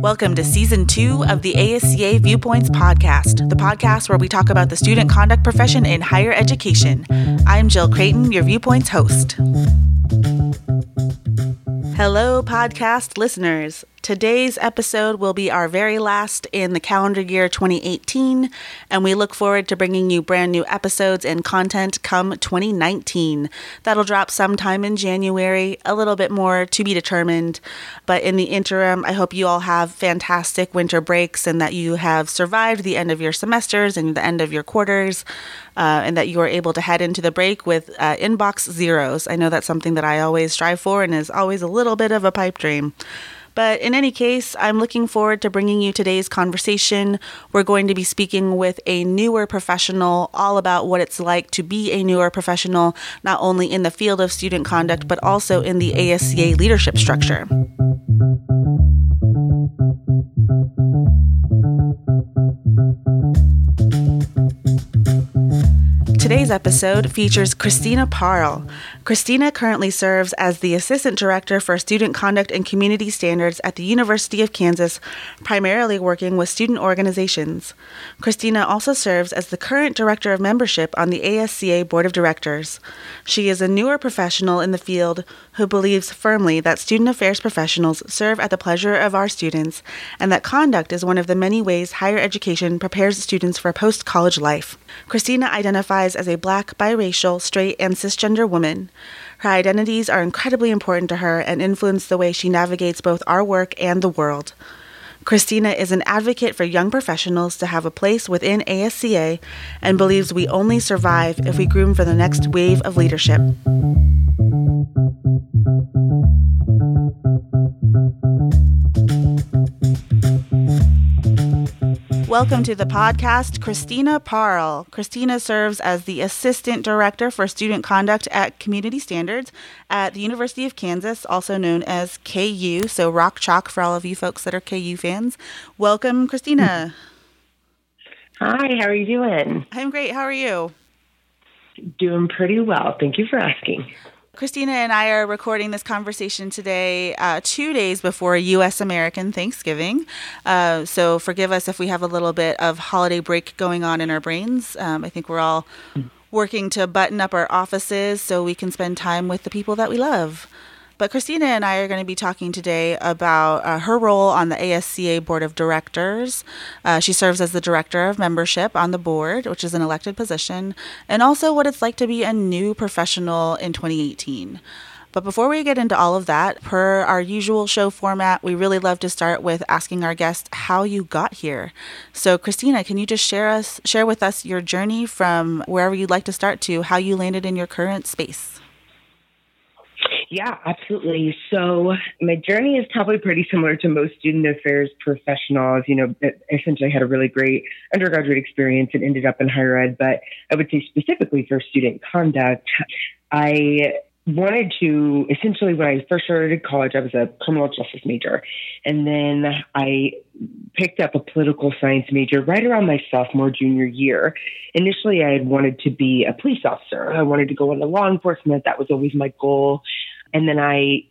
Welcome to season two of the ASCA Viewpoints podcast, the podcast where we talk about the student conduct profession in higher education. I'm Jill Creighton, your Viewpoints host. Hello, podcast listeners. Today's episode will be our very last in the calendar year 2018, and we look forward to bringing you brand new episodes and content come 2019. That'll drop sometime in January, a little bit more to be determined. But in the interim, I hope you all have fantastic winter breaks and that you have survived the end of your semesters and the end of your quarters, uh, and that you are able to head into the break with uh, inbox zeros. I know that's something that I always strive for and is always a little bit of a pipe dream. But in any case, I'm looking forward to bringing you today's conversation. We're going to be speaking with a newer professional all about what it's like to be a newer professional, not only in the field of student conduct, but also in the ASCA leadership structure. Today's episode features Christina Parle. Christina currently serves as the Assistant Director for Student Conduct and Community Standards at the University of Kansas, primarily working with student organizations. Christina also serves as the current Director of Membership on the ASCA Board of Directors. She is a newer professional in the field who believes firmly that student affairs professionals serve at the pleasure of our students and that conduct is one of the many ways higher education prepares students for post college life. Christina identifies as a black, biracial, straight, and cisgender woman. Her identities are incredibly important to her and influence the way she navigates both our work and the world. Christina is an advocate for young professionals to have a place within ASCA and believes we only survive if we groom for the next wave of leadership. Mm-hmm. Welcome to the podcast, Christina Parle. Christina serves as the Assistant Director for Student Conduct at Community Standards at the University of Kansas, also known as KU. So, rock chalk for all of you folks that are KU fans. Welcome, Christina. Hi, how are you doing? I'm great. How are you? Doing pretty well. Thank you for asking. Christina and I are recording this conversation today, uh, two days before U.S. American Thanksgiving. Uh, so forgive us if we have a little bit of holiday break going on in our brains. Um, I think we're all working to button up our offices so we can spend time with the people that we love. But Christina and I are going to be talking today about uh, her role on the ASCA Board of Directors. Uh, she serves as the Director of Membership on the board, which is an elected position, and also what it's like to be a new professional in 2018. But before we get into all of that, per our usual show format, we really love to start with asking our guests how you got here. So, Christina, can you just share us share with us your journey from wherever you'd like to start to how you landed in your current space? Yeah, absolutely. So my journey is probably pretty similar to most student affairs professionals. You know, essentially had a really great undergraduate experience and ended up in higher ed. But I would say specifically for student conduct, I wanted to essentially when I first started college, I was a criminal justice major. And then I picked up a political science major right around my sophomore, junior year. Initially, I had wanted to be a police officer. I wanted to go into law enforcement. That was always my goal. And then I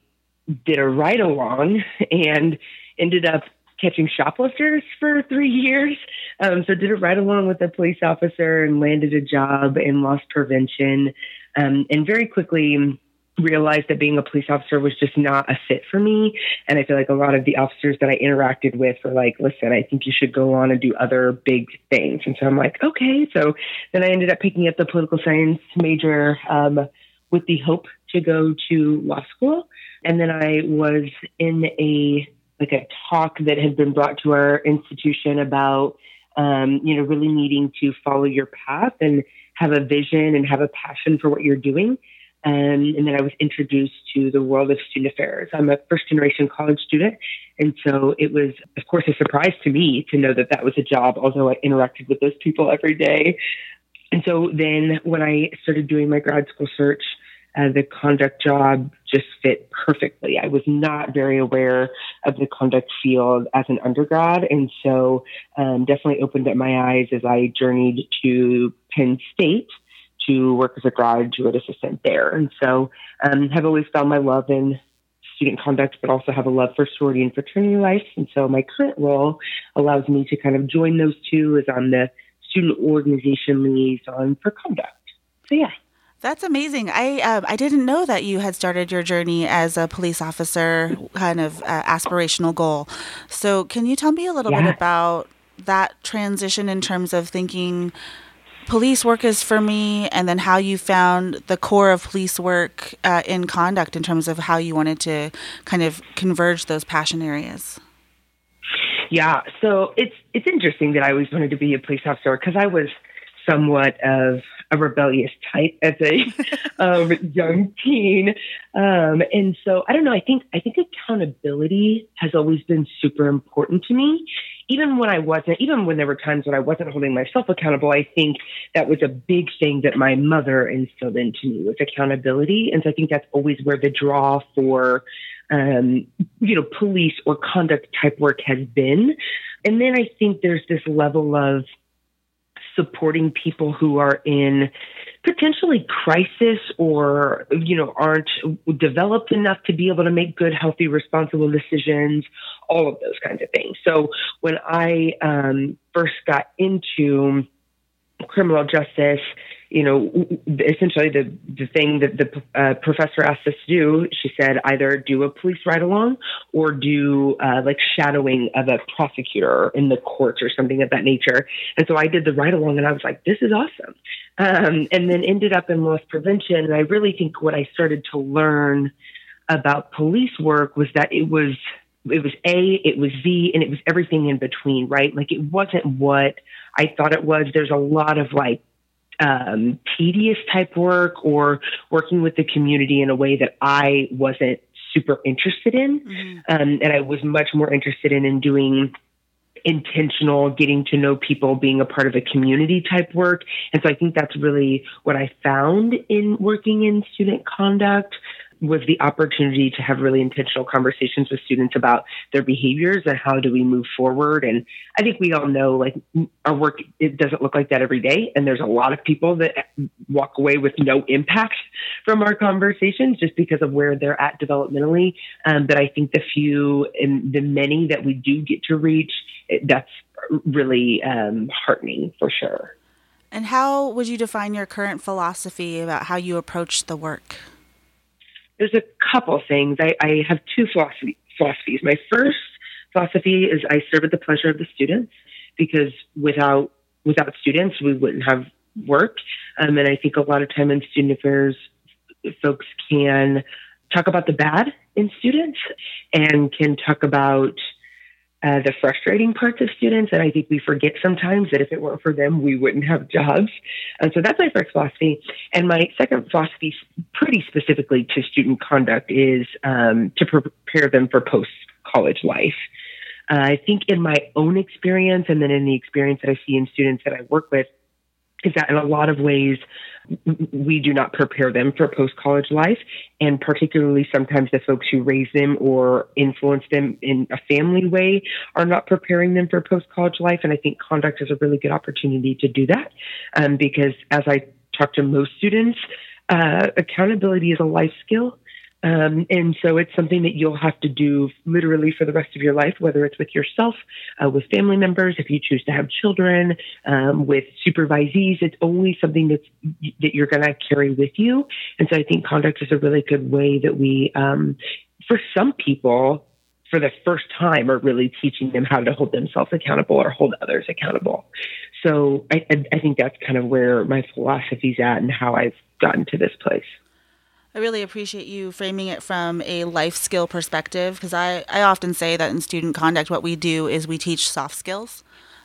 did a ride along and ended up catching shoplifters for three years. Um, so did a ride along with a police officer and landed a job in loss prevention. Um, and very quickly realized that being a police officer was just not a fit for me. And I feel like a lot of the officers that I interacted with were like, listen, I think you should go on and do other big things. And so I'm like, okay. So then I ended up picking up the political science major um, with the hope to go to law school. And then I was in a like a talk that had been brought to our institution about um, you know really needing to follow your path and have a vision and have a passion for what you're doing. Um, and then I was introduced to the world of student affairs. I'm a first generation college student. And so it was, of course, a surprise to me to know that that was a job, although I interacted with those people every day. And so then when I started doing my grad school search, uh, the conduct job just fit perfectly. I was not very aware of the conduct field as an undergrad, and so um, definitely opened up my eyes as I journeyed to Penn State to work as a graduate assistant there. And so um, have always found my love in student conduct, but also have a love for sorority and fraternity life. And so my current role allows me to kind of join those two as I'm the student organization liaison for conduct. So yeah. That's amazing. I uh, I didn't know that you had started your journey as a police officer, kind of uh, aspirational goal. So, can you tell me a little yeah. bit about that transition in terms of thinking police work is for me, and then how you found the core of police work uh, in conduct in terms of how you wanted to kind of converge those passion areas? Yeah, so it's it's interesting that I always wanted to be a police officer because I was somewhat of a rebellious type as a um, young teen, um, and so I don't know. I think I think accountability has always been super important to me. Even when I wasn't, even when there were times when I wasn't holding myself accountable, I think that was a big thing that my mother instilled into me was accountability, and so I think that's always where the draw for um, you know, police or conduct type work has been. And then I think there's this level of supporting people who are in potentially crisis or you know aren't developed enough to be able to make good healthy responsible decisions all of those kinds of things. So when i um, first got into criminal justice you know, essentially the, the thing that the uh, professor asked us to do, she said either do a police ride along or do uh, like shadowing of a prosecutor in the courts or something of that nature. And so I did the ride along and I was like, this is awesome. Um, and then ended up in loss prevention. And I really think what I started to learn about police work was that it was it was A, it was Z, and it was everything in between, right? Like it wasn't what I thought it was. There's a lot of like um, tedious type work or working with the community in a way that I wasn't super interested in. Mm-hmm. Um, and I was much more interested in, in doing intentional getting to know people being a part of a community type work and so i think that's really what i found in working in student conduct was the opportunity to have really intentional conversations with students about their behaviors and how do we move forward. And I think we all know like our work, it doesn't look like that every day. And there's a lot of people that walk away with no impact from our conversations just because of where they're at developmentally. Um, but I think the few and the many that we do get to reach, that's really um, heartening for sure. And how would you define your current philosophy about how you approach the work? There's a couple things. I, I have two philosophy, philosophies. My first philosophy is I serve at the pleasure of the students because without without students we wouldn't have work. Um, and I think a lot of time in student affairs, folks can talk about the bad in students and can talk about uh, the frustrating parts of students. And I think we forget sometimes that if it weren't for them, we wouldn't have jobs. And so that's my first philosophy. And my second philosophy, pretty specifically to student conduct, is um, to prepare them for post college life. Uh, I think in my own experience and then in the experience that I see in students that I work with, is that in a lot of ways, we do not prepare them for post college life. And particularly sometimes the folks who raise them or influence them in a family way are not preparing them for post college life. And I think conduct is a really good opportunity to do that um, because as I talk to most students, uh, accountability is a life skill. Um, and so it's something that you'll have to do literally for the rest of your life, whether it's with yourself, uh, with family members, if you choose to have children, um, with supervisees. It's only something that's that you're going to carry with you. And so I think conduct is a really good way that we, um, for some people, for the first time, are really teaching them how to hold themselves accountable or hold others accountable. So I, I think that's kind of where my philosophy's at and how I've gotten to this place. I really appreciate you framing it from a life skill perspective because I, I often say that in student conduct, what we do is we teach soft skills.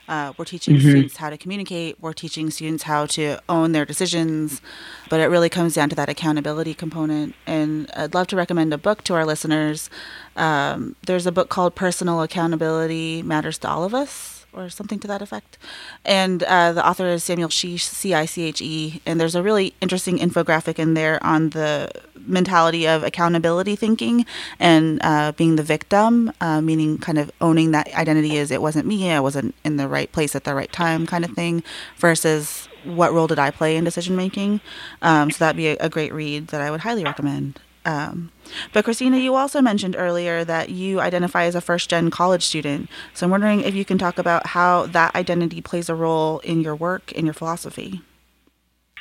Uh, we're teaching mm-hmm. students how to communicate, we're teaching students how to own their decisions, but it really comes down to that accountability component. And I'd love to recommend a book to our listeners. Um, there's a book called Personal Accountability Matters to All of Us or something to that effect. And uh, the author is Samuel Ciche, C I C H E. And there's a really interesting infographic in there on the mentality of accountability thinking and uh, being the victim, uh, meaning kind of owning that identity is it wasn't me, I wasn't in the right place at the right time kind of thing, versus what role did I play in decision making. Um, so that'd be a, a, great read that I would highly recommend. Um, but Christina, you also mentioned earlier that you identify as a first gen college student. So I'm wondering if you can talk about how that identity plays a role in your work, in your philosophy.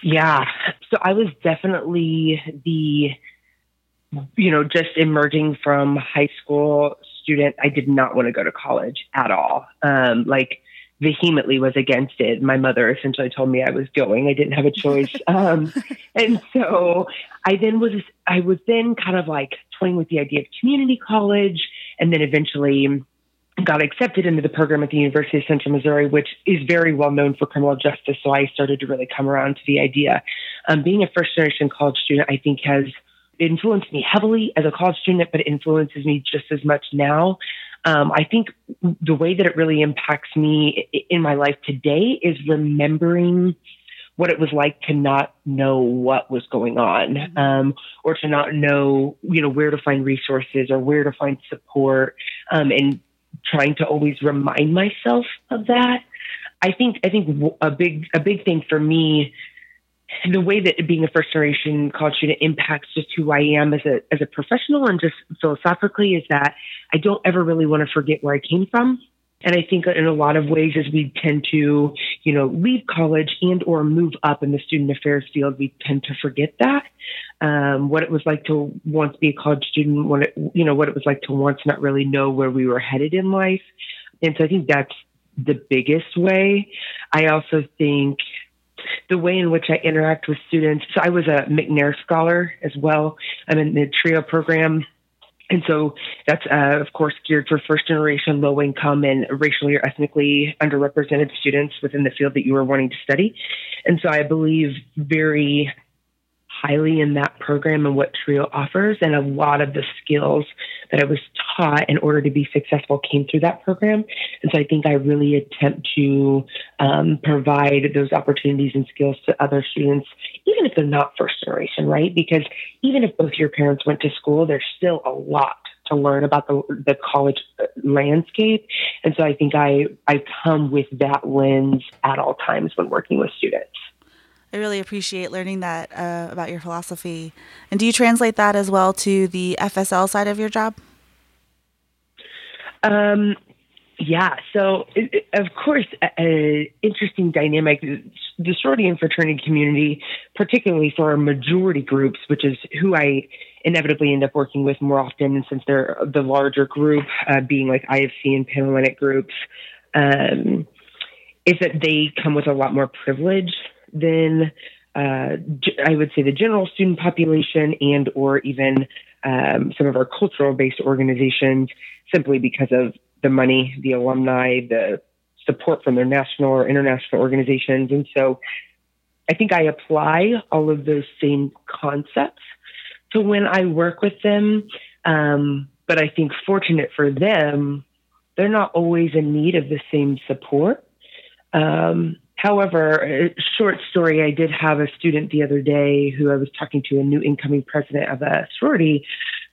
Yeah. So I was definitely the, you know, just emerging from high school student. I did not want to go to college at all. Um, like, vehemently was against it. My mother essentially told me I was going. I didn't have a choice. um, and so I then was, I was then kind of like toying with the idea of community college and then eventually got accepted into the program at the University of Central Missouri, which is very well known for criminal justice. So I started to really come around to the idea. Um, being a first generation college student, I think has influenced me heavily as a college student, but it influences me just as much now. Um, I think the way that it really impacts me in my life today is remembering what it was like to not know what was going on mm-hmm. um, or to not know you know where to find resources or where to find support um, and trying to always remind myself of that i think i think a big a big thing for me the way that being a first generation college student impacts just who I am as a as a professional and just philosophically is that I don't ever really want to forget where I came from. And I think in a lot of ways, as we tend to, you know, leave college and or move up in the student affairs field, we tend to forget that. Um, what it was like to once be a college student, what it, you know, what it was like to once not really know where we were headed in life. And so I think that's the biggest way. I also think the way in which I interact with students. So I was a McNair scholar as well. I'm in the TRIO program. And so that's, uh, of course, geared for first generation, low income, and racially or ethnically underrepresented students within the field that you are wanting to study. And so I believe very highly in that program and what TRIO offers. And a lot of the skills that I was taught in order to be successful came through that program. And so I think I really attempt to um, provide those opportunities and skills to other students, even if they're not first generation, right? Because even if both your parents went to school, there's still a lot to learn about the, the college uh, landscape. And so I think I, I come with that lens at all times when working with students. I really appreciate learning that uh, about your philosophy. And do you translate that as well to the FSL side of your job? Um, yeah. So, it, of course, an interesting dynamic. The sorority and fraternity community, particularly for our majority groups, which is who I inevitably end up working with more often, since they're the larger group, uh, being like IFC and Panhellenic groups, um, is that they come with a lot more privilege than uh, I would say the general student population and or even um, some of our cultural based organizations simply because of the money, the alumni, the support from their national or international organizations. And so I think I apply all of those same concepts to when I work with them. Um, but I think fortunate for them, they're not always in need of the same support. Um, However, short story, I did have a student the other day who I was talking to, a new incoming president of a sorority,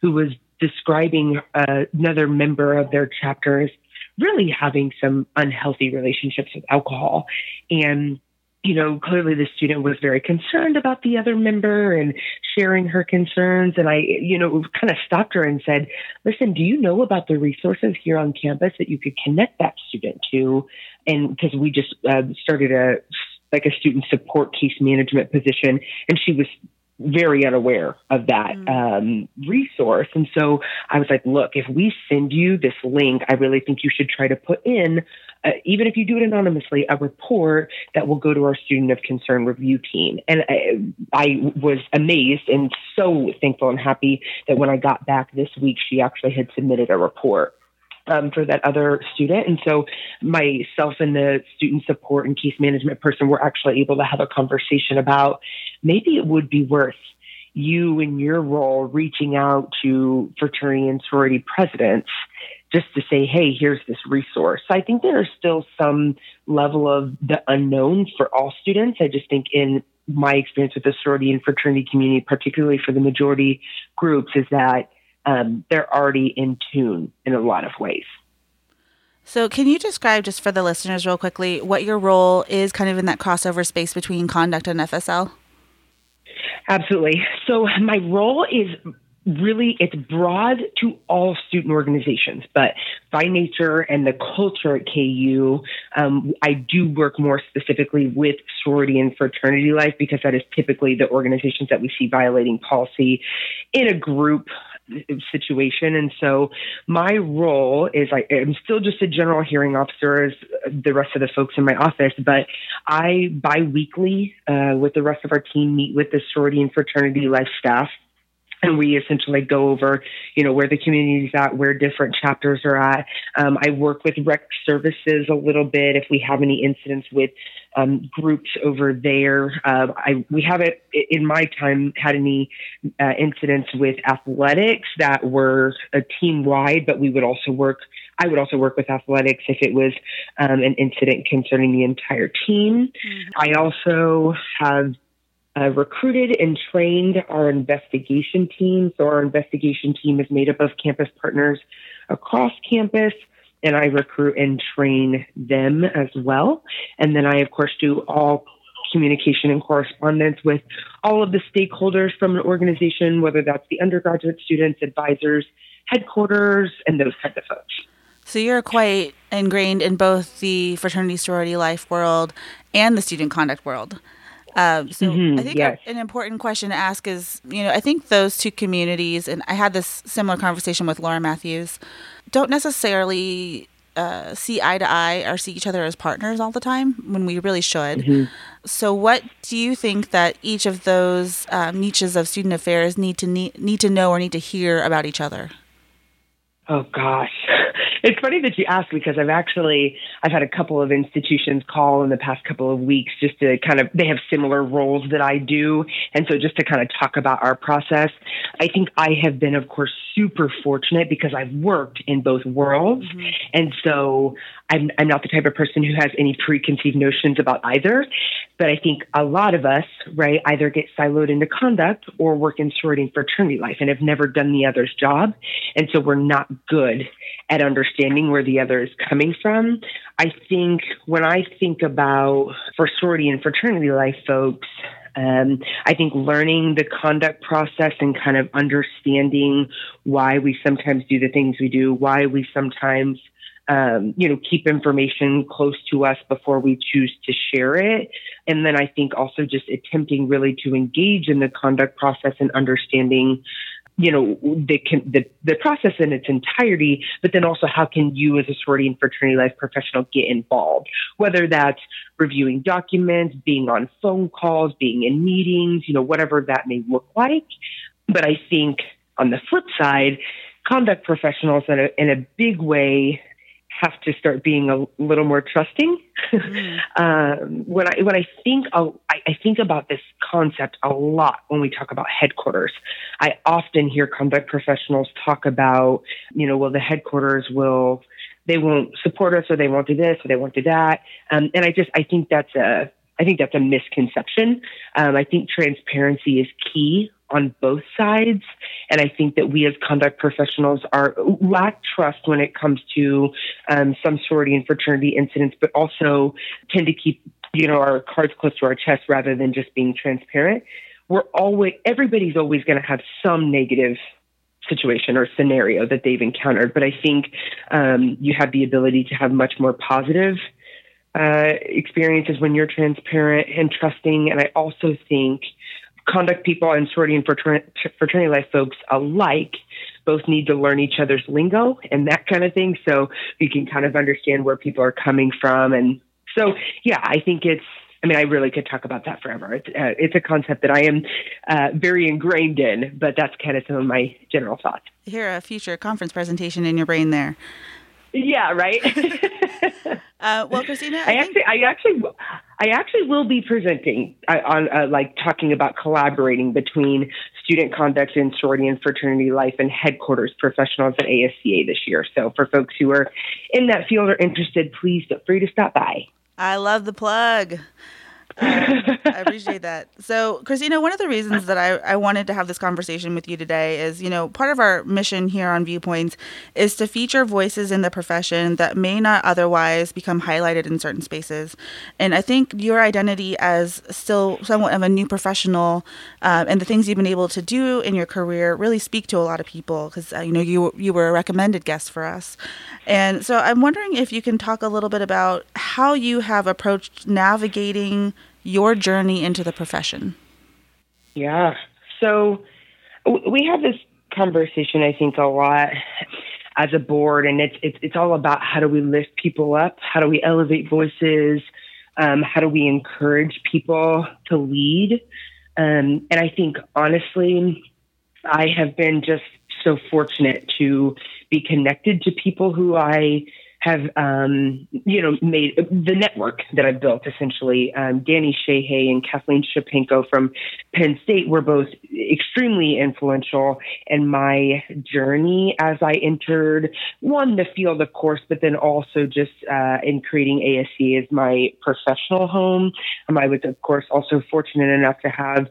who was describing uh, another member of their chapters really having some unhealthy relationships with alcohol. And you know, clearly the student was very concerned about the other member and sharing her concerns. And I, you know, kind of stopped her and said, listen, do you know about the resources here on campus that you could connect that student to? And because we just uh, started a, like a student support case management position and she was very unaware of that mm. um, resource. And so I was like, look, if we send you this link, I really think you should try to put in, uh, even if you do it anonymously, a report that will go to our student of concern review team. And I, I was amazed and so thankful and happy that when I got back this week, she actually had submitted a report um, for that other student. And so myself and the student support and case management person were actually able to have a conversation about maybe it would be worth you in your role reaching out to fraternity and sorority presidents just to say, hey, here's this resource. I think there is still some level of the unknown for all students. I just think in my experience with the sorority and fraternity community, particularly for the majority groups, is that um, they're already in tune in a lot of ways. So, can you describe just for the listeners, real quickly, what your role is kind of in that crossover space between conduct and FSL? Absolutely. So, my role is really it's broad to all student organizations but by nature and the culture at ku um, i do work more specifically with sorority and fraternity life because that is typically the organizations that we see violating policy in a group situation. And so my role is I, am still just a general hearing officer as the rest of the folks in my office, but I biweekly uh, with the rest of our team meet with the sorority and fraternity life staff and we essentially go over, you know, where the community is at, where different chapters are at. Um, I work with rec services a little bit if we have any incidents with um, groups over there. Uh, I we haven't in my time had any uh, incidents with athletics that were a team wide, but we would also work. I would also work with athletics if it was um, an incident concerning the entire team. Mm-hmm. I also have uh, recruited and trained our investigation team. So our investigation team is made up of campus partners across campus, and I recruit and train them as well. And then I, of course, do all communication and correspondence with all of the stakeholders from an organization, whether that's the undergraduate students, advisors, headquarters, and those types of folks. So you're quite ingrained in both the fraternity sorority life world and the student conduct world. Um, so mm-hmm, I think yes. an important question to ask is, you know, I think those two communities, and I had this similar conversation with Laura Matthews, don't necessarily uh, see eye to eye or see each other as partners all the time when we really should. Mm-hmm. So, what do you think that each of those um, niches of student affairs need to need, need to know or need to hear about each other? Oh gosh, it's funny that you ask because I've actually I've had a couple of institutions call in the past couple of weeks just to kind of they have similar roles that I do, and so just to kind of talk about our process. I think I have been, of course, super fortunate because I've worked in both worlds, mm-hmm. and so I'm I'm not the type of person who has any preconceived notions about either. But I think a lot of us, right, either get siloed into conduct or work in sorority and fraternity life and have never done the other's job, and so we're not good at understanding where the other is coming from. I think when I think about for sorority and fraternity life folks, um, I think learning the conduct process and kind of understanding why we sometimes do the things we do, why we sometimes um, you know, keep information close to us before we choose to share it. And then I think also just attempting really to engage in the conduct process and understanding you know the, the the process in its entirety, but then also how can you as a sorority and fraternity life professional get involved? Whether that's reviewing documents, being on phone calls, being in meetings, you know, whatever that may look like. But I think on the flip side, conduct professionals in a, in a big way have to start being a little more trusting. Mm. um, when I when I think I, I think about this concept a lot when we talk about headquarters. I often hear conduct professionals talk about, you know, well the headquarters will they won't support us or they won't do this or they won't do that. Um, and I just I think that's a I think that's a misconception. Um, I think transparency is key on both sides. And I think that we as conduct professionals are lack trust when it comes to um, some sorority and fraternity incidents, but also tend to keep, you know, our cards close to our chest rather than just being transparent. We're always, everybody's always going to have some negative situation or scenario that they've encountered. But I think um, you have the ability to have much more positive uh, experiences when you're transparent and trusting. And I also think conduct people and sorority and fraternity life folks alike both need to learn each other's lingo and that kind of thing so you can kind of understand where people are coming from and so yeah i think it's I mean, I really could talk about that forever. It's, uh, it's a concept that I am uh, very ingrained in, but that's kind of some of my general thoughts. Hear a future conference presentation in your brain there. Yeah, right. uh, well, Christina, I, I actually, I actually, I actually will be presenting uh, on, uh, like, talking about collaborating between student conduct and sorority and fraternity life and headquarters professionals at ASCA this year. So, for folks who are in that field or interested, please feel free to stop by. I love the plug. I appreciate that. So, Christina, one of the reasons that I, I wanted to have this conversation with you today is, you know, part of our mission here on Viewpoints is to feature voices in the profession that may not otherwise become highlighted in certain spaces. And I think your identity as still somewhat of a new professional uh, and the things you've been able to do in your career really speak to a lot of people because, uh, you know, you, you were a recommended guest for us. And so I'm wondering if you can talk a little bit about how you have approached navigating your journey into the profession. Yeah. So we have this conversation, I think, a lot as a board, and it's it's it's all about how do we lift people up, how do we elevate voices, um, how do we encourage people to lead, um, and I think honestly, I have been just so fortunate to be connected to people who I have um, you know made the network that I've built essentially. Um, Danny Shaha and Kathleen Shapenko from Penn State were both extremely influential in my journey as I entered one the field, of course, but then also just uh, in creating ASC as my professional home. Um, I was, of course, also fortunate enough to have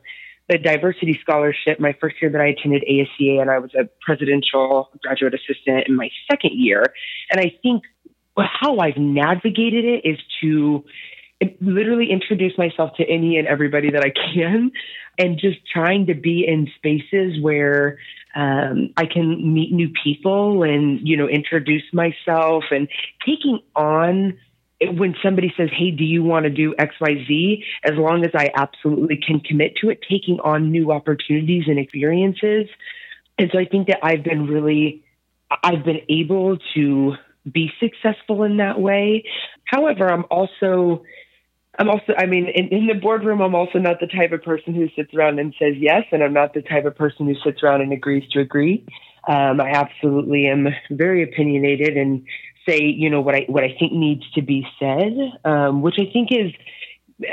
the diversity scholarship my first year that I attended ASCA, and I was a presidential graduate assistant in my second year. And I think how I've navigated it is to literally introduce myself to any and everybody that I can and just trying to be in spaces where um, I can meet new people and, you know, introduce myself and taking on when somebody says, Hey, do you want to do XYZ? As long as I absolutely can commit to it, taking on new opportunities and experiences. And so I think that I've been really, I've been able to be successful in that way. However, I'm also I'm also, I mean, in, in, the boardroom, I'm also not the type of person who sits around and says yes, and I'm not the type of person who sits around and agrees to agree. Um, I absolutely am very opinionated and say, you know, what I what I think needs to be said, um, which I think is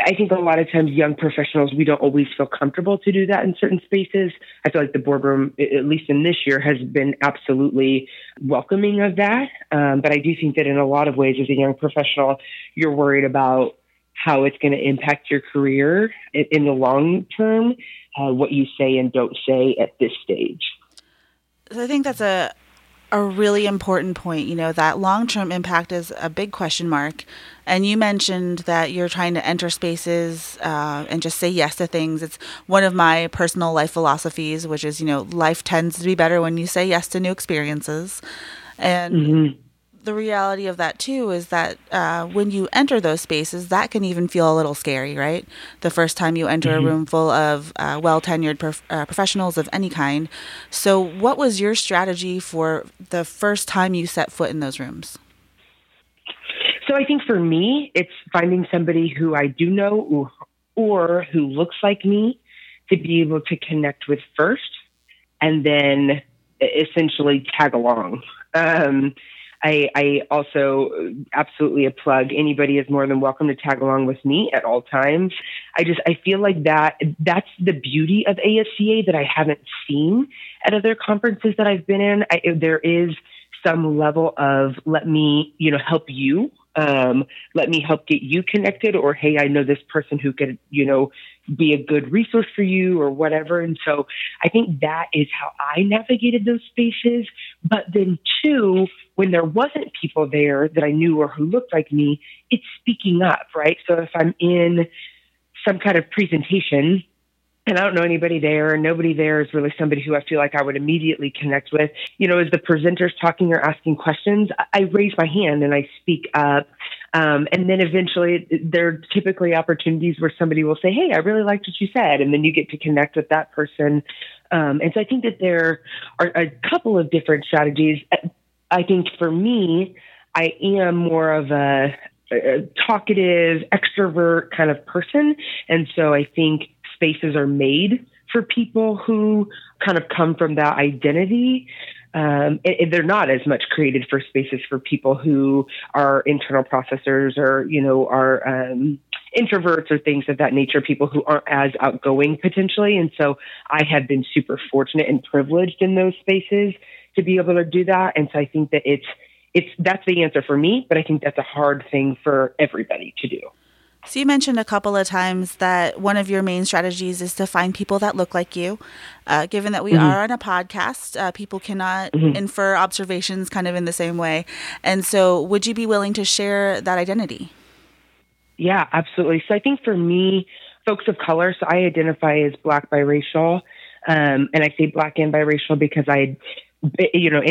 I think a lot of times young professionals, we don't always feel comfortable to do that in certain spaces. I feel like the boardroom, at least in this year, has been absolutely welcoming of that. Um, but I do think that in a lot of ways, as a young professional, you're worried about how it's going to impact your career in, in the long term, uh, what you say and don't say at this stage. So I think that's a a really important point. You know, that long term impact is a big question mark. And you mentioned that you're trying to enter spaces uh, and just say yes to things. It's one of my personal life philosophies, which is, you know, life tends to be better when you say yes to new experiences. And mm-hmm the reality of that too is that uh, when you enter those spaces, that can even feel a little scary, right? The first time you enter mm-hmm. a room full of uh, well tenured prof- uh, professionals of any kind. So, what was your strategy for the first time you set foot in those rooms? So, I think for me, it's finding somebody who I do know or, or who looks like me to be able to connect with first and then essentially tag along. Um, I, I also uh, absolutely a plug. Anybody is more than welcome to tag along with me at all times. I just I feel like that that's the beauty of ASCA that I haven't seen at other conferences that I've been in. I, there is some level of let me you know help you um, let me help get you connected or hey i know this person who could you know be a good resource for you or whatever. And so i think that is how i navigated those spaces. But then two when there wasn't people there that i knew or who looked like me it's speaking up right? So if i'm in some kind of presentation and I don't know anybody there, and nobody there is really somebody who I feel like I would immediately connect with. You know, as the presenters talking or asking questions, I raise my hand and I speak up. Um, and then eventually, there are typically opportunities where somebody will say, Hey, I really liked what you said. And then you get to connect with that person. Um, and so I think that there are a couple of different strategies. I think for me, I am more of a, a talkative, extrovert kind of person. And so I think spaces are made for people who kind of come from that identity. Um, and, and they're not as much created for spaces for people who are internal processors or, you know, are um, introverts or things of that nature, people who aren't as outgoing potentially. And so I have been super fortunate and privileged in those spaces to be able to do that. And so I think that it's, it's, that's the answer for me, but I think that's a hard thing for everybody to do. So, you mentioned a couple of times that one of your main strategies is to find people that look like you. Uh, given that we mm-hmm. are on a podcast, uh, people cannot mm-hmm. infer observations kind of in the same way. And so, would you be willing to share that identity? Yeah, absolutely. So, I think for me, folks of color, so I identify as Black biracial. Um, and I say Black and biracial because I you know,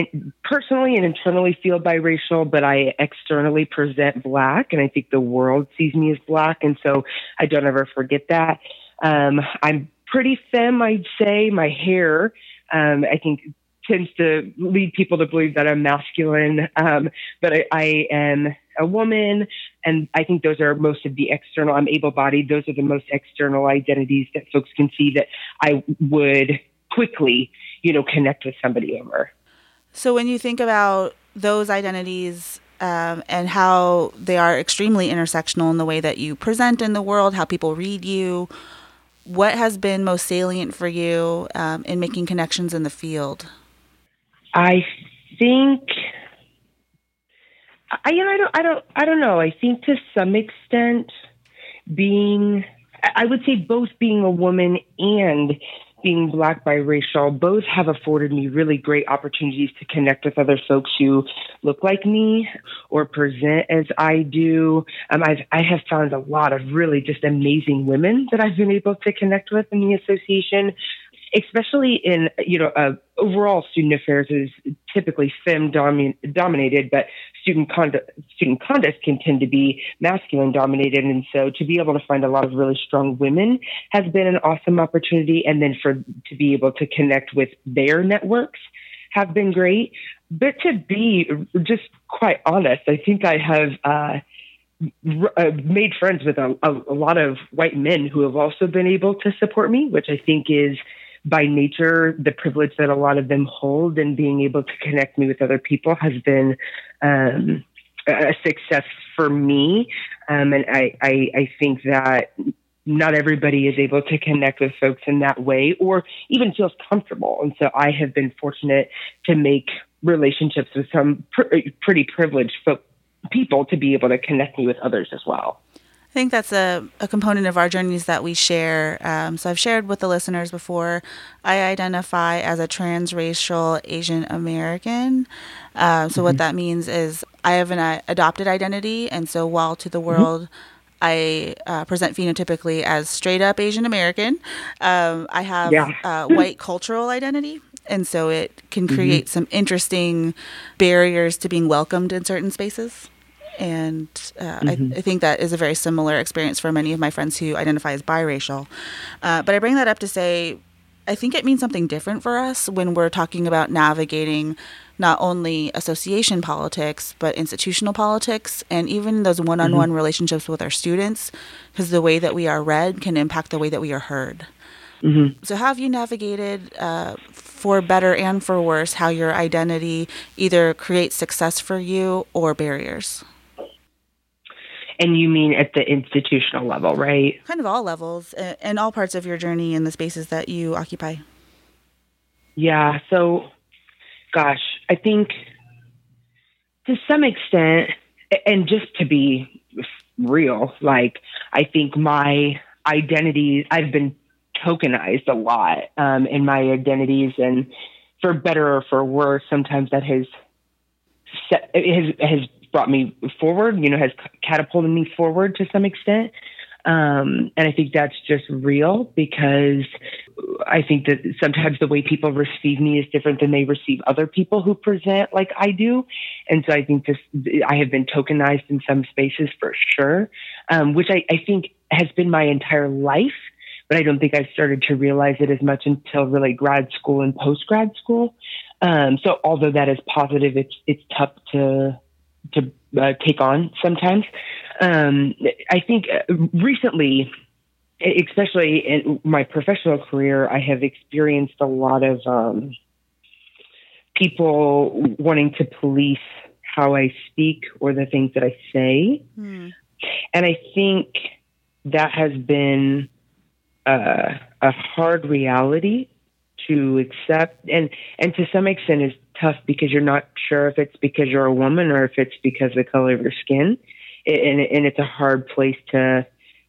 personally and internally feel biracial, but I externally present black, and I think the world sees me as black, and so I don't ever forget that. Um, I'm pretty femme, I'd say. My hair, um, I think, tends to lead people to believe that I'm masculine, um, but I, I am a woman, and I think those are most of the external. I'm able-bodied; those are the most external identities that folks can see that I would quickly you know, connect with somebody over. So when you think about those identities um, and how they are extremely intersectional in the way that you present in the world, how people read you, what has been most salient for you um, in making connections in the field? I think I you know I don't I don't I don't know. I think to some extent being I would say both being a woman and being black biracial both have afforded me really great opportunities to connect with other folks who look like me or present as I do. Um, I've I have found a lot of really just amazing women that I've been able to connect with in the association especially in you know uh, overall student affairs is typically fem domi- dominated, but student conduct student conduct can tend to be masculine dominated, and so to be able to find a lot of really strong women has been an awesome opportunity, and then for to be able to connect with their networks have been great. But to be just quite honest, I think I have. Uh, uh, made friends with a, a, a, lot of white men who have also been able to support me, which I think is by nature, the privilege that a lot of them hold and being able to connect me with other people has been um, a success for me. Um, and I, I, I think that not everybody is able to connect with folks in that way or even feels comfortable. And so I have been fortunate to make relationships with some pr- pretty privileged people to be able to connect me with others as well. I think that's a, a component of our journeys that we share. Um, so I've shared with the listeners before. I identify as a transracial Asian American. Uh, so mm-hmm. what that means is I have an uh, adopted identity, and so while to the mm-hmm. world. Mm-hmm. I uh, present phenotypically as straight up Asian American. Um, I have yeah. uh, white cultural identity, and so it can mm-hmm. create mm-hmm. some interesting barriers to being welcomed in certain spaces and uh, mm-hmm. I, I, think that is a very similar experience for many of my friends who identify as biracial. Uh, but I bring that up to say, I think it means something different for us when we're talking about navigating not only association politics but institutional politics and even those one-on-one mm-hmm. relationships with our students because the way that we are read can impact the way that we are heard. Mm-hmm. So, how have you navigated, uh, for better and for worse, how your identity either creates success for you or barriers? And you mean at the institutional level, right? Kind of all levels and all parts of your journey and the spaces that you occupy. Yeah. So, gosh, I think to some extent, and just to be real, like, I think my identity, I've been tokenized a lot um, in my identities, and for better or for worse, sometimes that has set, has has brought me forward, you know, has catapulted me forward to some extent. Um, and I think that's just real because I think that sometimes the way people receive me is different than they receive other people who present like I do. And so I think this, I have been tokenized in some spaces for sure, um, which I, I think has been my entire life. But I don't think I started to realize it as much until really grad school and post grad school. Um, so although that is positive, it's it's tough to to uh, take on sometimes. Um, I think uh, recently, especially in my professional career, I have experienced a lot of um, people wanting to police how I speak or the things that I say. Mm. And I think that has been uh, a hard reality to accept and and to some extent is tough because you're not sure if it's because you're a woman or if it's because of the color of your skin and and it's a hard place to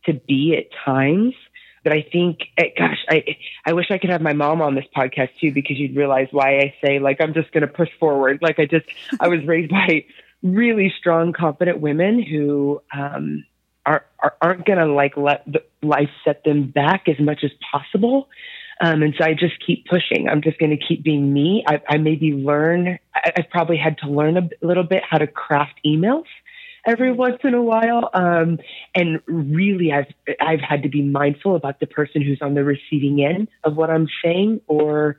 to be at times. But I think, eh, gosh, I I wish I could have my mom on this podcast too because you'd realize why I say like I'm just going to push forward. Like I just I was raised by really strong, confident women who um, are, are aren't going to like let life set them back as much as possible. Um, and so I just keep pushing. I'm just going to keep being me. I, I maybe learn. I, I've probably had to learn a little bit how to craft emails every once in a while. Um, and really, I've I've had to be mindful about the person who's on the receiving end of what I'm saying or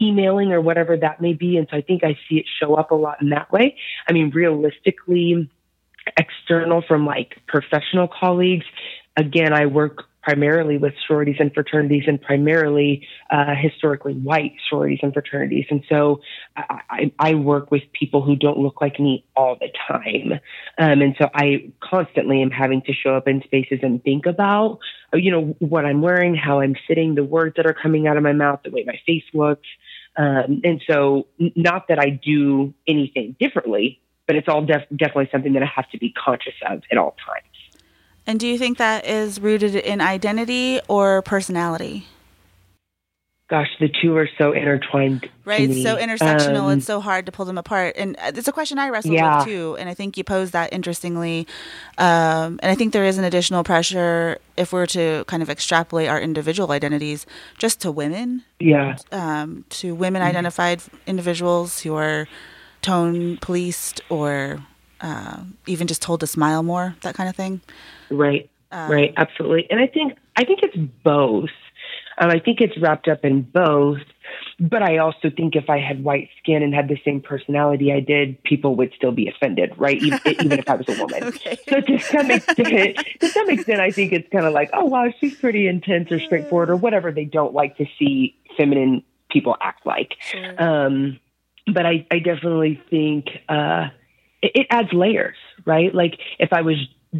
emailing or whatever that may be. And so I think I see it show up a lot in that way. I mean, realistically, external from like professional colleagues. Again, I work primarily with sororities and fraternities and primarily uh, historically white sororities and fraternities. And so I, I, work with people who don't look like me all the time. Um, and so I constantly am having to show up in spaces and think about, you know, what I'm wearing, how I'm sitting, the words that are coming out of my mouth, the way my face looks. Um, and so not that I do anything differently, but it's all def- definitely something that I have to be conscious of at all times. And do you think that is rooted in identity or personality? Gosh, the two are so intertwined. Right, so intersectional. Um, it's so hard to pull them apart, and uh, it's a question I wrestle yeah. with too. And I think you pose that interestingly. Um, and I think there is an additional pressure if we're to kind of extrapolate our individual identities just to women. Yeah. Um, to women identified mm-hmm. individuals who are tone policed or uh, even just told to smile more, that kind of thing. Right. Um, right. Absolutely. And I think I think it's both. Um, I think it's wrapped up in both. But I also think if I had white skin and had the same personality I did, people would still be offended, right? Even, even if I was a woman. Okay. So to some extent, to some extent, I think it's kind of like, oh wow, she's pretty intense or straightforward or whatever they don't like to see feminine people act like. Sure. Um, but I, I definitely think uh, it, it adds layers, right? Like if I was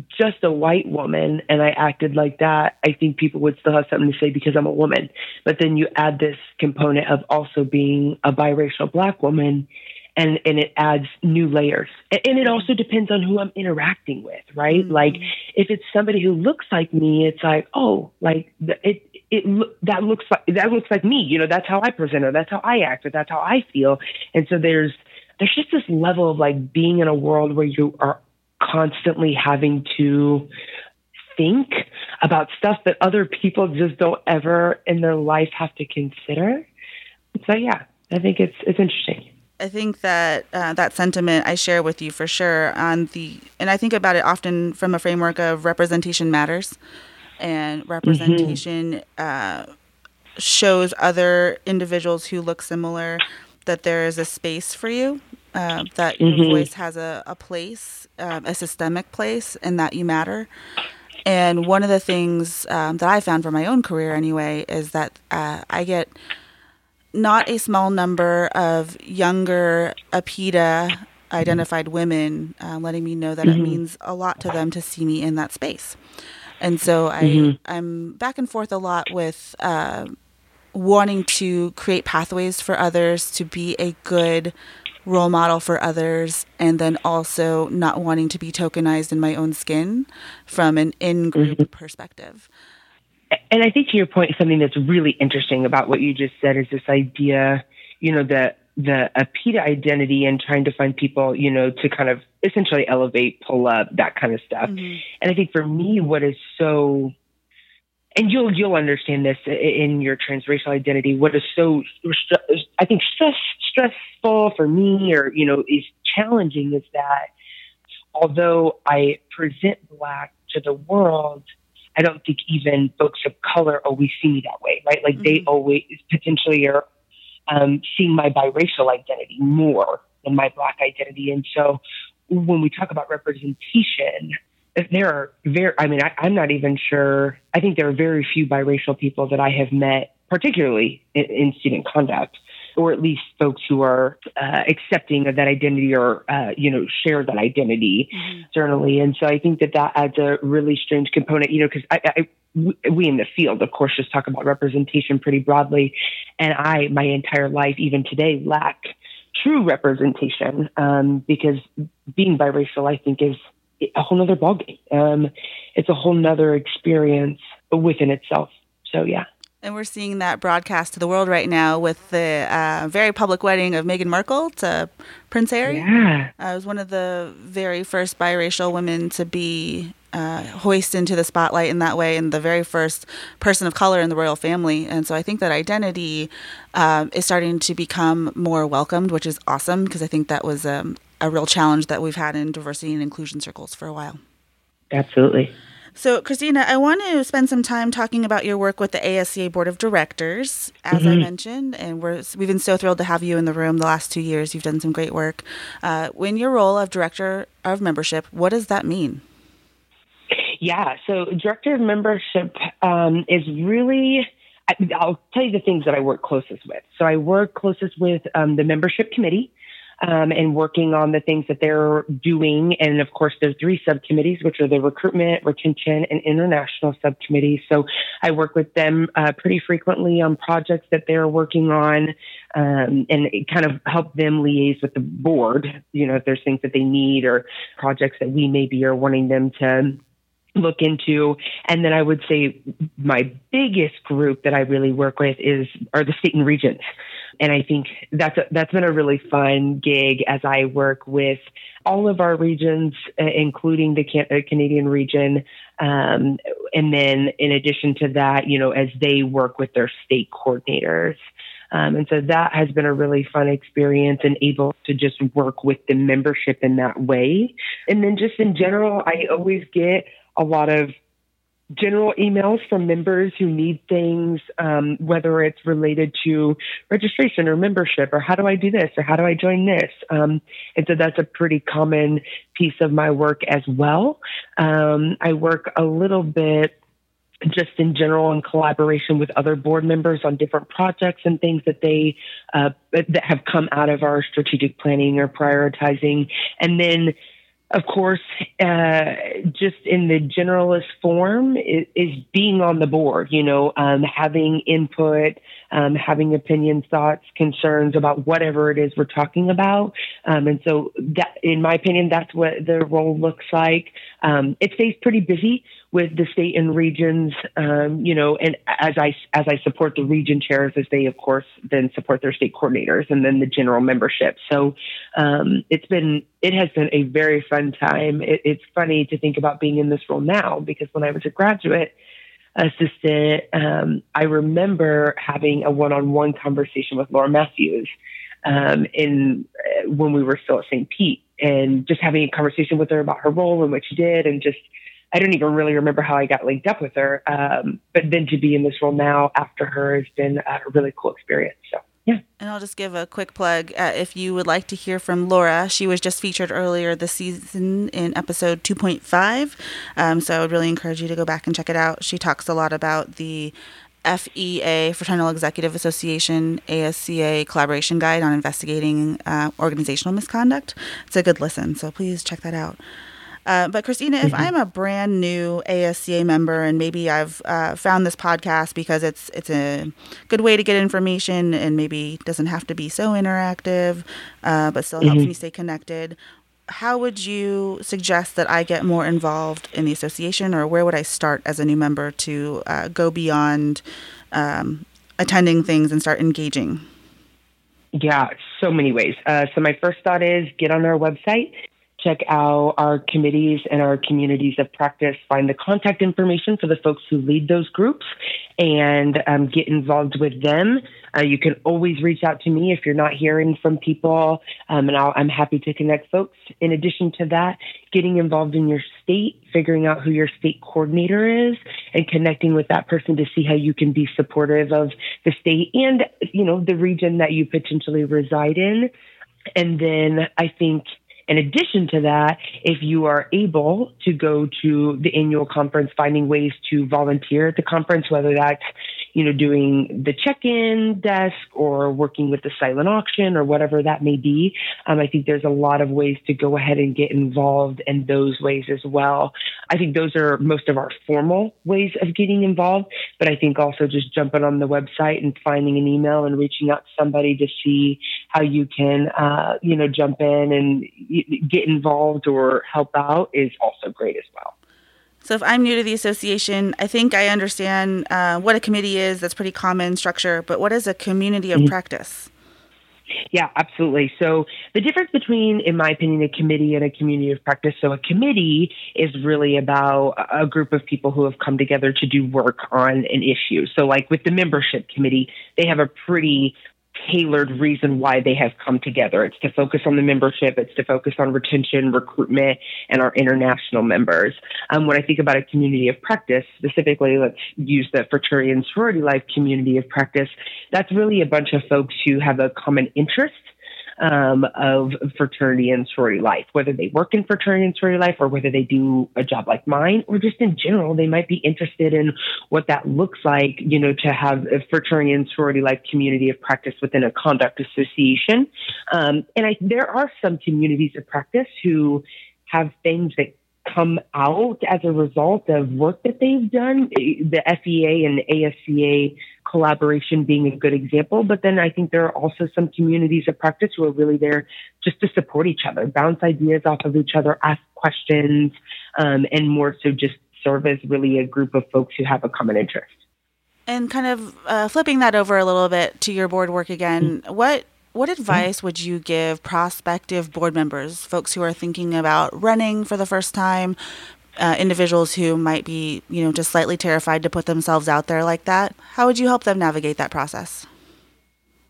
just a white woman and I acted like that, I think people would still have something to say because I'm a woman. But then you add this component of also being a biracial black woman and, and it adds new layers. And, and it also depends on who I'm interacting with, right? Mm-hmm. Like if it's somebody who looks like me, it's like, oh, like it, it that looks like that looks like me. You know, that's how I present or that's how I act or that's how I feel. And so there's there's just this level of like being in a world where you are constantly having to think about stuff that other people just don't ever in their life have to consider. So yeah, I think it's it's interesting. I think that uh, that sentiment I share with you for sure on the, and I think about it often from a framework of representation matters, and representation mm-hmm. uh, shows other individuals who look similar that there is a space for you, uh, that mm-hmm. your voice has a, a place, um, a systemic place, and that you matter. And one of the things um, that I found for my own career, anyway, is that uh, I get not a small number of younger APIDA identified women uh, letting me know that mm-hmm. it means a lot to them to see me in that space. And so I, mm-hmm. I'm back and forth a lot with uh, wanting to create pathways for others to be a good role model for others and then also not wanting to be tokenized in my own skin from an in-group mm-hmm. perspective and i think to your point something that's really interesting about what you just said is this idea you know the the APIDA identity and trying to find people, you know, to kind of essentially elevate, pull up, that kind of stuff. Mm-hmm. And I think for me, what is so and you'll you'll understand this in your transracial identity. What is so I think stress, stressful for me, or you know, is challenging is that although I present black to the world, I don't think even folks of color always see me that way, right? Like mm-hmm. they always potentially are um, seeing my biracial identity more than my black identity, and so when we talk about representation, there are very, I mean, I, am not even sure. I think there are very few biracial people that I have met, particularly in, in student conduct, or at least folks who are uh, accepting of that identity or, uh, you know, share that identity, mm-hmm. certainly. And so I think that that adds a really strange component, you know, because I, I we in the field, of course, just talk about representation pretty broadly. And I, my entire life, even today, lack true representation um, because being biracial, I think, is a whole other ballgame. Um, it's a whole nother experience within itself. So yeah. And we're seeing that broadcast to the world right now with the uh, very public wedding of Meghan Markle to Prince Harry. Yeah. I was one of the very first biracial women to be uh, hoisted into the spotlight in that way, and the very first person of color in the royal family. And so I think that identity uh, is starting to become more welcomed, which is awesome because I think that was um, a real challenge that we've had in diversity and inclusion circles for a while. Absolutely. So, Christina, I want to spend some time talking about your work with the ASCA Board of Directors, as mm-hmm. I mentioned, and we're, we've been so thrilled to have you in the room the last two years. You've done some great work. Uh, in your role of Director of Membership, what does that mean? Yeah, so Director of Membership um, is really I'll tell you the things that I work closest with. So I work closest with um, the membership committee, um, and working on the things that they're doing. And of course, there's three subcommittees, which are the recruitment, retention, and international subcommittees. So I work with them uh, pretty frequently on projects that they're working on um, and kind of help them liaise with the board, you know, if there's things that they need or projects that we maybe are wanting them to look into. And then I would say my biggest group that I really work with is are the state and regions. And I think that's a, that's been a really fun gig as I work with all of our regions, uh, including the Can- uh, Canadian region. Um, and then in addition to that, you know, as they work with their state coordinators. Um, and so that has been a really fun experience and able to just work with the membership in that way. And then just in general, I always get a lot of general emails from members who need things, um, whether it's related to registration or membership, or how do I do this, or how do I join this. Um, and so that's a pretty common piece of my work as well. Um, I work a little bit just in general in collaboration with other board members on different projects and things that they uh, that have come out of our strategic planning or prioritizing and then of course, uh, just in the generalist form is, is, being on the board, you know, um, having input, um, having opinions, thoughts, concerns about whatever it is we're talking about. Um, and so that, in my opinion, that's what the role looks like. Um, it stays pretty busy with the state and regions, um, you know, and as I as I support the region chairs, as they of course then support their state coordinators, and then the general membership. So um, it's been it has been a very fun time. It, it's funny to think about being in this role now because when I was a graduate assistant, um, I remember having a one-on-one conversation with Laura Matthews um, in uh, when we were still at St. Pete, and just having a conversation with her about her role and what she did, and just I don't even really remember how I got linked up with her. Um, but then to be in this role now after her has been a really cool experience. So. Yeah. And I'll just give a quick plug. Uh, if you would like to hear from Laura, she was just featured earlier this season in episode 2.5. Um, so I would really encourage you to go back and check it out. She talks a lot about the FEA, Fraternal Executive Association, ASCA collaboration guide on investigating uh, organizational misconduct. It's a good listen, so please check that out. Uh, but Christina, if mm-hmm. I'm a brand new ASCA member and maybe I've uh, found this podcast because it's it's a good way to get information and maybe doesn't have to be so interactive, uh, but still helps mm-hmm. me stay connected. How would you suggest that I get more involved in the association, or where would I start as a new member to uh, go beyond um, attending things and start engaging? Yeah, so many ways. Uh, so my first thought is get on our website check out our committees and our communities of practice, find the contact information for the folks who lead those groups, and um, get involved with them. Uh, you can always reach out to me if you're not hearing from people, um, and i am happy to connect folks. In addition to that, getting involved in your state, figuring out who your state coordinator is, and connecting with that person to see how you can be supportive of the state and you know the region that you potentially reside in. And then I think in addition to that, if you are able to go to the annual conference, finding ways to volunteer at the conference, whether that's you know, doing the check-in desk or working with the silent auction or whatever that may be. Um, I think there's a lot of ways to go ahead and get involved in those ways as well. I think those are most of our formal ways of getting involved, but I think also just jumping on the website and finding an email and reaching out to somebody to see how you can, uh, you know, jump in and get involved or help out is also great as well. So if I'm new to the association, I think I understand uh, what a committee is. That's pretty common structure. But what is a community of mm-hmm. practice? Yeah, absolutely. So the difference between, in my opinion, a committee and a community of practice. So a committee is really about a group of people who have come together to do work on an issue. So like with the membership committee, they have a pretty tailored reason why they have come together. It's to focus on the membership, it's to focus on retention, recruitment, and our international members. Um, when I think about a community of practice, specifically, let's use the fraternity and sorority life community of practice, that's really a bunch of folks who have a common interest um, of fraternity and sorority life, whether they work in fraternity and sorority life or whether they do a job like mine or just in general, they might be interested in what that looks like, you know, to have a fraternity and sorority life community of practice within a conduct association. Um, and I, there are some communities of practice who have things that come out as a result of work that they've done. The FEA and ASCA collaboration being a good example. But then I think there are also some communities of practice who are really there just to support each other, bounce ideas off of each other, ask questions, um, and more so just serve as really a group of folks who have a common interest. And kind of uh, flipping that over a little bit to your board work again, mm-hmm. what what advice would you give prospective board members, folks who are thinking about running for the first time, uh, individuals who might be, you know, just slightly terrified to put themselves out there like that? How would you help them navigate that process?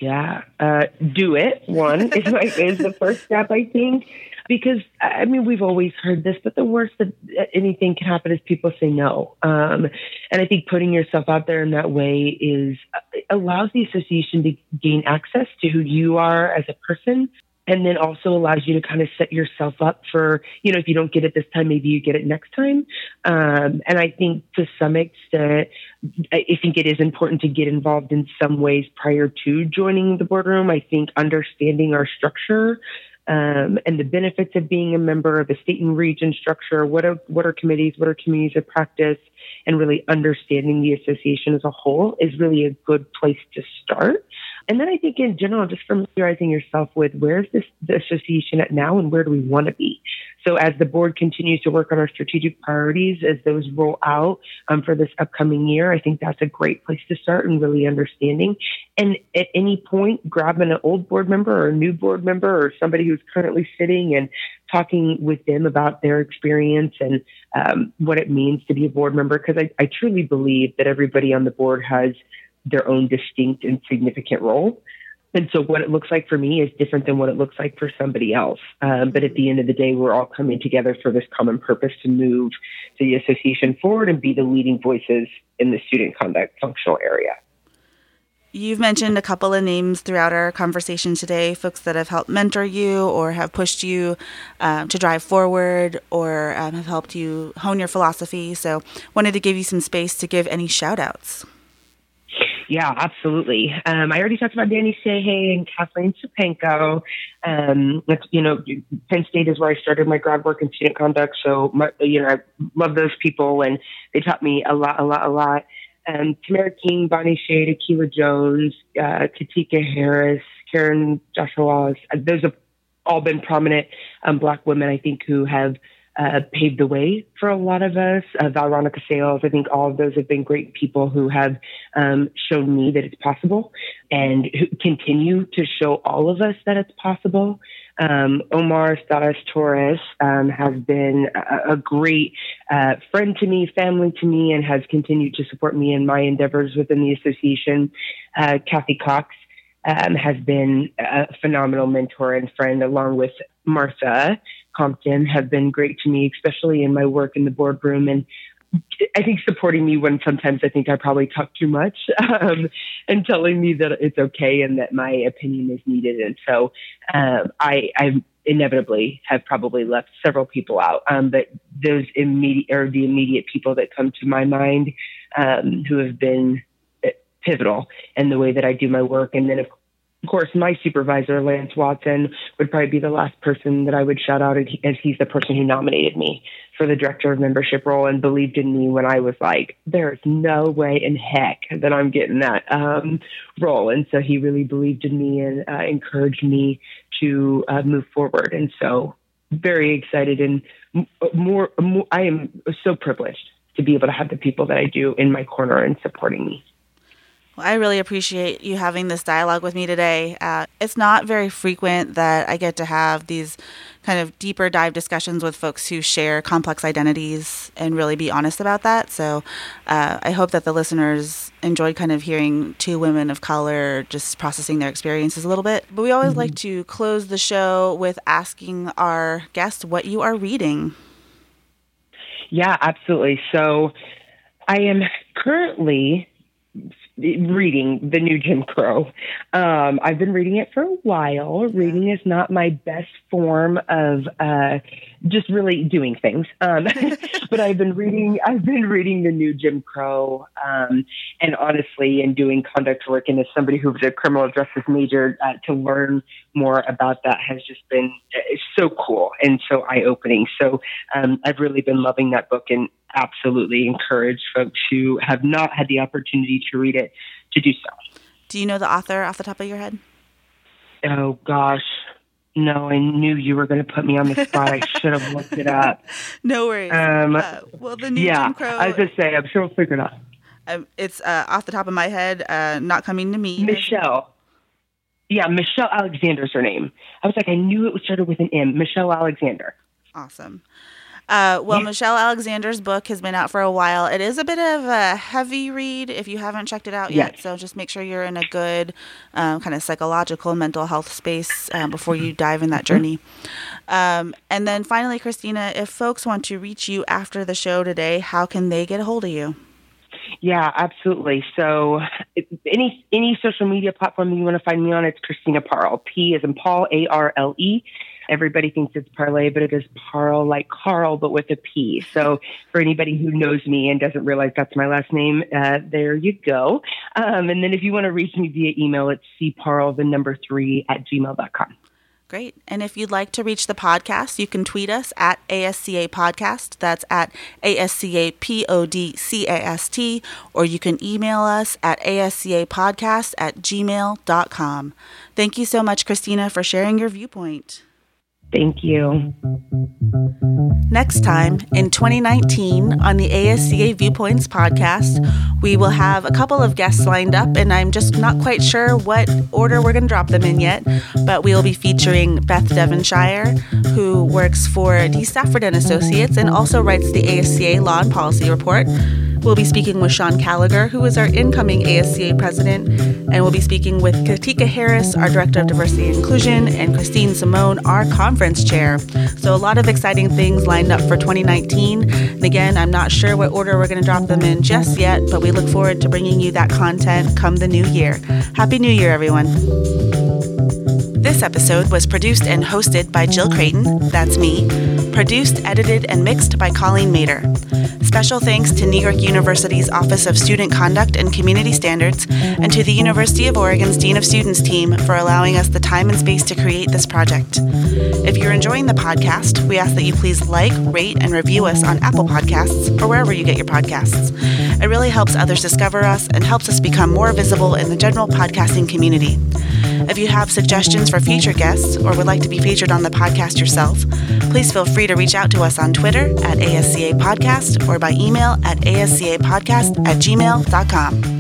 Yeah, uh, do it. One is, like, is the first step, I think, because I mean we've always heard this, but the worst that anything can happen is people say no. Um, and I think putting yourself out there in that way is uh, allows the association to gain access to who you are as a person, and then also allows you to kind of set yourself up for, you know, if you don't get it this time, maybe you get it next time. Um, and I think to some extent, I think it is important to get involved in some ways prior to joining the boardroom. I think understanding our structure um, and the benefits of being a member of a state and region structure. What are what are committees? What are communities of practice? And really understanding the association as a whole is really a good place to start. And then I think in general, just familiarizing yourself with where's this the association at now and where do we want to be. So as the board continues to work on our strategic priorities, as those roll out um, for this upcoming year, I think that's a great place to start and really understanding. And at any point, grabbing an old board member or a new board member or somebody who's currently sitting and talking with them about their experience and um, what it means to be a board member. Because I, I truly believe that everybody on the board has their own distinct and significant role. And so what it looks like for me is different than what it looks like for somebody else. Um, but at the end of the day, we're all coming together for this common purpose to move the association forward and be the leading voices in the student conduct functional area. You've mentioned a couple of names throughout our conversation today, folks that have helped mentor you or have pushed you um, to drive forward or um, have helped you hone your philosophy. So, wanted to give you some space to give any shout outs. Yeah, absolutely. Um, I already talked about Danny Shaha and Kathleen Supenko. Um, you know, Penn State is where I started my grad work in student conduct. So, my, you know, I love those people and they taught me a lot, a lot, a lot. Um, Tamara King, Bonnie Shade, Akila Jones, uh, Katika Harris, Karen Joshua, those have all been prominent um, black women, I think, who have uh, paved the way for a lot of us. Uh, Veronica Sales, I think all of those have been great people who have um, shown me that it's possible and who continue to show all of us that it's possible. Um, Omar Staras Torres um, has been a, a great uh, friend to me, family to me, and has continued to support me in my endeavors within the association. Uh, Kathy Cox um, has been a phenomenal mentor and friend, along with Martha Compton have been great to me, especially in my work in the boardroom and I think supporting me when sometimes I think I probably talk too much um, and telling me that it's okay and that my opinion is needed. And so um, I, I inevitably have probably left several people out. Um, but those immediate or the immediate people that come to my mind um, who have been uh, pivotal in the way that I do my work. And then, of of course, my supervisor, Lance Watson, would probably be the last person that I would shout out as he's the person who nominated me for the director of membership role and believed in me when I was like, there's no way in heck that I'm getting that um, role. And so he really believed in me and uh, encouraged me to uh, move forward. And so very excited and more, more, I am so privileged to be able to have the people that I do in my corner and supporting me. Well, I really appreciate you having this dialogue with me today. Uh, it's not very frequent that I get to have these kind of deeper dive discussions with folks who share complex identities and really be honest about that. So uh, I hope that the listeners enjoyed kind of hearing two women of color just processing their experiences a little bit. But we always mm-hmm. like to close the show with asking our guests what you are reading. Yeah, absolutely. So I am currently reading the new Jim Crow. Um, I've been reading it for a while. Reading is not my best form of uh, just really doing things, um, but I've been reading. I've been reading the new Jim Crow, um, and honestly, in doing conduct work, and as somebody who's a criminal justice major, uh, to learn more about that has just been uh, so cool and so eye opening. So um, I've really been loving that book, and absolutely encourage folks who have not had the opportunity to read it to do so. Do you know the author off the top of your head? Oh gosh. No, I knew you were going to put me on the spot. I should have looked it up. No worries. Um, uh, well, the new yeah, Jim Crow. I was just say, I'm sure we'll figure it out. Um, it's uh, off the top of my head, uh, not coming to me. Michelle. Yeah, Michelle Alexander's her name. I was like, I knew it started with an M. Michelle Alexander. Awesome. Uh, well, yeah. Michelle Alexander's book has been out for a while. It is a bit of a heavy read if you haven't checked it out yet. Yes. So just make sure you're in a good um, kind of psychological mental health space uh, before you dive in that mm-hmm. journey. Um, and then finally, Christina, if folks want to reach you after the show today, how can they get a hold of you? Yeah, absolutely. So any any social media platform you want to find me on, it's Christina Parle. P is in Paul, A R L E. Everybody thinks it's parlay, but it is Parle like Carl, but with a P. So for anybody who knows me and doesn't realize that's my last name, uh, there you go. Um, and then if you want to reach me via email, it's cparle, the number three at gmail.com. Great. And if you'd like to reach the podcast, you can tweet us at ASCA Podcast. That's at ASCA P O D C A S T. Or you can email us at ASCA Podcast at gmail.com. Thank you so much, Christina, for sharing your viewpoint. Thank you. Next time in 2019 on the ASCA Viewpoints podcast, we will have a couple of guests lined up, and I'm just not quite sure what order we're going to drop them in yet. But we will be featuring Beth Devonshire, who works for D. Stafford and Associates and also writes the ASCA Law and Policy Report. We'll be speaking with Sean Gallagher, who is our incoming ASCA president, and we'll be speaking with Katika Harris, our director of diversity and inclusion, and Christine Simone, our conference chair. So, a lot of exciting things lined up for 2019. And again, I'm not sure what order we're going to drop them in just yet, but we look forward to bringing you that content come the new year. Happy New Year, everyone. This episode was produced and hosted by Jill Creighton, that's me, produced, edited, and mixed by Colleen Mater. Special thanks to New York University's Office of Student Conduct and Community Standards and to the University of Oregon's Dean of Students team for allowing us the time and space to create this project. If you're enjoying the podcast, we ask that you please like, rate, and review us on Apple Podcasts or wherever you get your podcasts. It really helps others discover us and helps us become more visible in the general podcasting community. If you have suggestions for future guests or would like to be featured on the podcast yourself, please feel free to reach out to us on Twitter at ASCA Podcast or by email at ascapodcast at gmail.com.